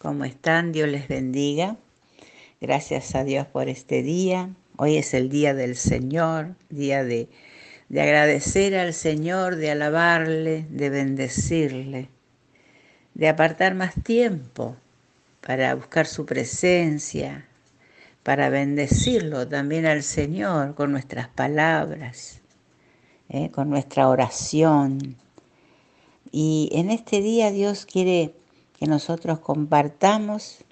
¿Cómo están? Dios les bendiga. Gracias a Dios por este día. Hoy es el día del Señor, día de, de agradecer al Señor, de alabarle, de bendecirle, de apartar más tiempo para buscar su presencia, para bendecirlo también al Señor con nuestras palabras, ¿eh? con nuestra oración. Y en este día Dios quiere que nosotros compartamos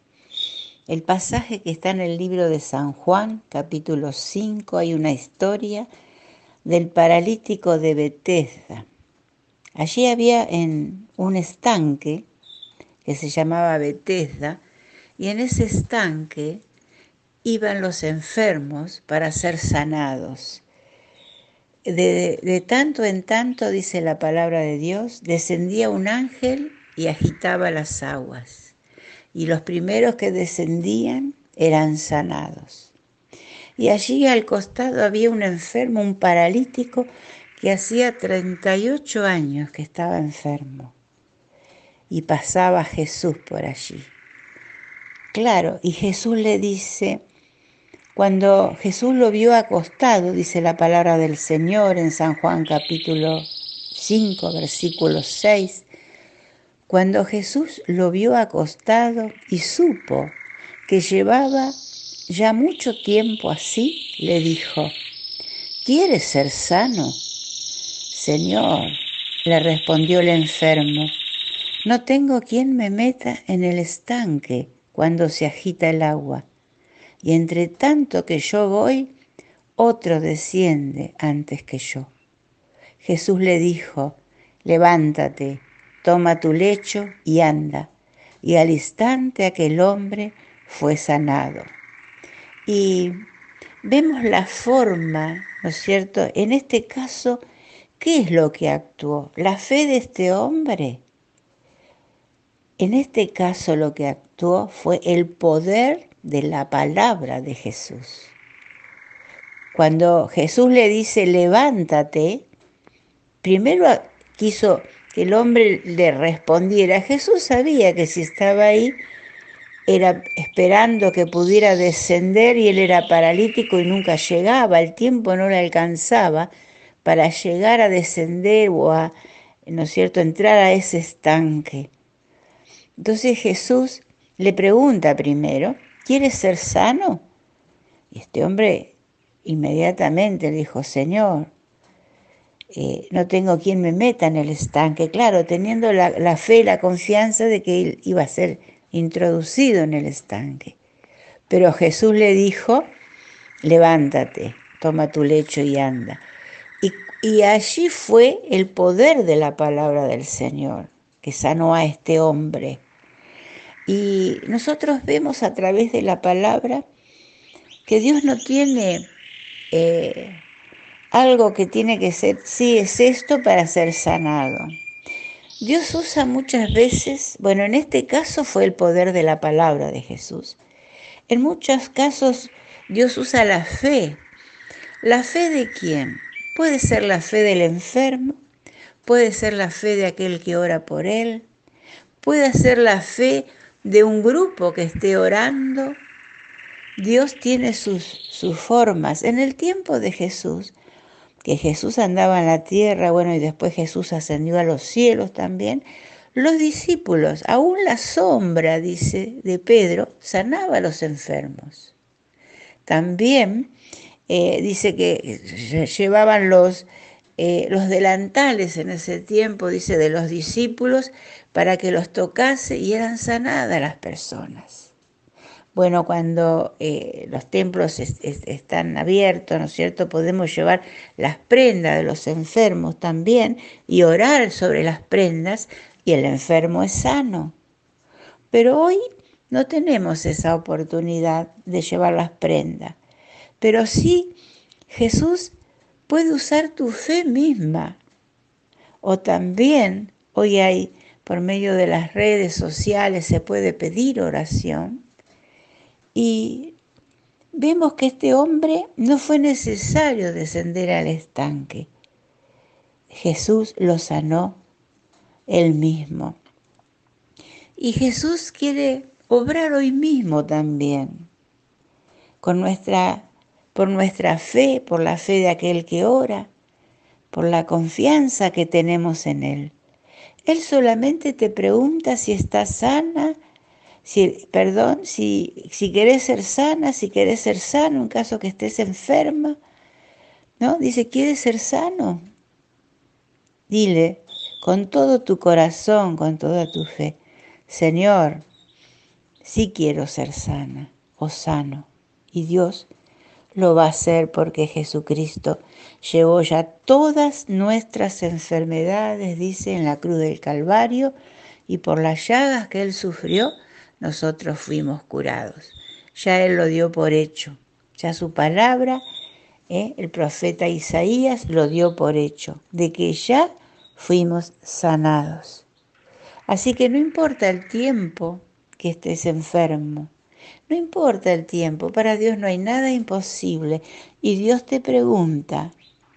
el pasaje que está en el libro de San Juan, capítulo 5, hay una historia del paralítico de Betesda. Allí había en un estanque que se llamaba Betesda, y en ese estanque iban los enfermos para ser sanados. De, de, tanto en tanto, dice la palabra de Dios, descendía un ángel y agitaba las aguas, y los primeros que descendían eran sanados. Y allí al costado había un enfermo, un paralítico, que hacía 38 años que estaba enfermo. Y pasaba Jesús por allí. Claro, y Jesús le dice, cuando Jesús lo vio acostado, dice la palabra del Señor en San Juan capítulo 5, versículo 6, cuando Jesús lo vio acostado y supo que llevaba ya mucho tiempo así, le dijo, ¿quieres ser sano? Señor, le respondió el enfermo, no tengo quien me meta en el estanque cuando se agita el agua, y entre tanto que yo voy, otro desciende antes que yo. Jesús le dijo, levántate, toma tu lecho y anda. Y al instante aquel hombre fue sanado. Y vemos la forma, ¿no es cierto? En este caso, ¿qué es lo que actuó? ¿La fe de este hombre? En este caso lo que actuó fue el poder de la palabra de Jesús. Cuando Jesús le dice, levántate, primero quiso que el hombre le respondiera. Jesús sabía que si estaba ahí era esperando que pudiera descender y él era paralítico y nunca llegaba, el tiempo no le alcanzaba para llegar a descender o a, ¿no es cierto?, entrar a ese estanque. Entonces Jesús le pregunta primero, ¿quieres ser sano? Y este hombre inmediatamente le dijo, Señor, eh, no tengo quien me meta en el estanque, claro, teniendo la, la fe, la confianza de que él iba a ser introducido en el estanque. Pero Jesús le dijo, levántate, toma tu lecho y anda. Y, allí fue el poder de la palabra del Señor, que sanó a este hombre. Y nosotros vemos a través de la palabra que Dios no tiene eh, algo que tiene que ser, sí, es esto para ser sanado. Dios usa muchas veces, bueno, en este caso fue el poder de la palabra de Jesús. En muchos casos Dios usa la fe. ¿La fe de quién? Puede ser la fe del enfermo, puede ser la fe de aquel que ora por él, puede ser la fe de un grupo que esté orando. Dios tiene sus, sus formas. En el tiempo de Jesús, que Jesús andaba en la tierra, bueno, y después Jesús ascendió a los cielos también, los discípulos, aún la sombra, dice, de Pedro, sanaba a los enfermos. También eh, dice que llevaban los, eh, los delantales en ese tiempo, dice, de los discípulos, para que los tocase y eran sanadas las personas. Bueno, cuando eh, los templos están abiertos, ¿no es cierto? Podemos llevar las prendas de los enfermos también y orar sobre las prendas y el enfermo es sano. Pero hoy no tenemos esa oportunidad de llevar las prendas. Pero sí, Jesús puede usar tu fe misma. O también, hoy hay, por medio de las redes sociales, se puede pedir oración y vemos que este hombre no fue necesario descender al estanque. Jesús lo sanó él mismo. Y Jesús quiere obrar hoy mismo también, con nuestra, por nuestra fe, por la fe de aquel que ora, por la confianza que tenemos en Él. Él solamente te pregunta si estás sana, perdón, si, si querés ser sana, si querés ser sano en caso que estés enferma. ¿No? Dice, ¿quieres ser sano? Dile con todo tu corazón, con toda tu fe, Señor, sí quiero ser sana o sano. Y Dios lo va a hacer porque Jesucristo llevó ya todas nuestras enfermedades, dice en la cruz del Calvario, y por las llagas que Él sufrió, nosotros fuimos curados. Ya Él lo dio por hecho, ya su palabra, ¿eh? el profeta Isaías lo dio por hecho, de que ya fuimos sanados. Así que no importa el tiempo que estés enfermo, no importa el tiempo, para Dios no hay nada imposible. Y Dios te pregunta,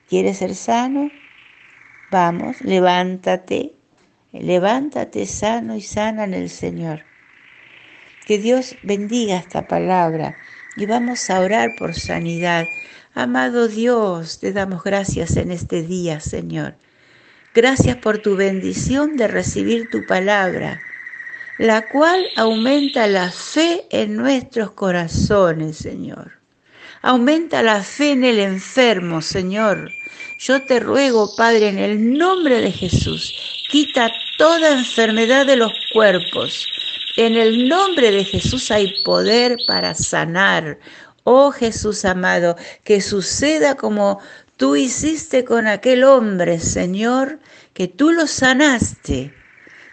¿quieres ser sano? Vamos, levántate, levántate sano y sana en el Señor. Que Dios bendiga esta palabra y vamos a orar por sanidad. Amado Dios, te damos gracias en este día, Señor. Gracias por tu bendición de recibir tu palabra la cual aumenta la fe en nuestros corazones, Señor. Aumenta la fe en el enfermo, Señor. Yo te ruego, Padre, en el nombre de Jesús, quita toda enfermedad de los cuerpos. En el nombre de Jesús hay poder para sanar. Oh Jesús amado, que suceda como tú hiciste con aquel hombre, Señor, que tú lo sanaste.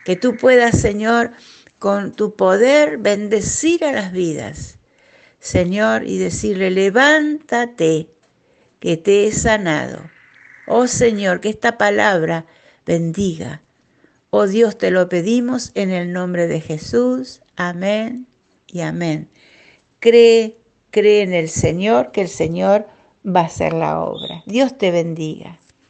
Que tú puedas, Señor, con tu poder bendecir a las vidas, Señor, y decirle, levántate, que te he sanado. Oh Señor, que esta palabra bendiga. Oh Dios, te lo pedimos en el nombre de Jesús. Amén y amén. Cree, cree en el Señor, que el Señor va a hacer la obra. Dios te bendiga.